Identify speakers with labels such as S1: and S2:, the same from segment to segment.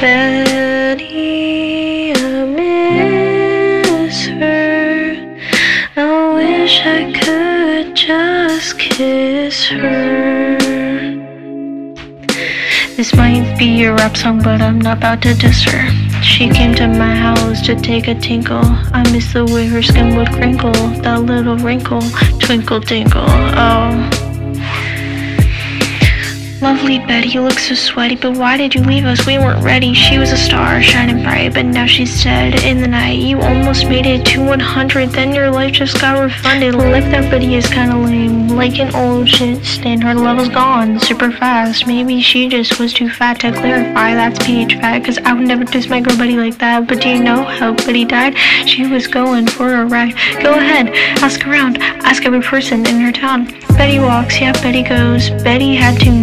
S1: Betty, I miss her. I wish I could just kiss her. This might be a rap song, but I'm not about to diss her. She came to my house to take a tinkle. I miss the way her skin would crinkle, that little wrinkle, twinkle tinkle. Oh. Lovely Betty, you look so sweaty, but why did you leave us? We weren't ready. She was a star, shining bright, but now she's dead in the night. You almost made it to 100, then your life just got refunded. Life that Betty is kinda lame, like an old shit stand. Her level's gone super fast. Maybe she just was too fat to clarify. That's pH fat, cause I would never diss my girl Betty like that. But do you know how Betty died? She was going for a ride. Go ahead, ask around, ask every person in her town. Betty walks, yeah, Betty goes. Betty had too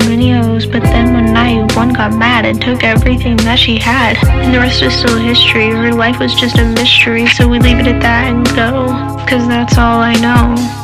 S1: got mad and took everything that she had. And the rest is still history. Her life was just a mystery, so we leave it at that and go. Cause that's all I know.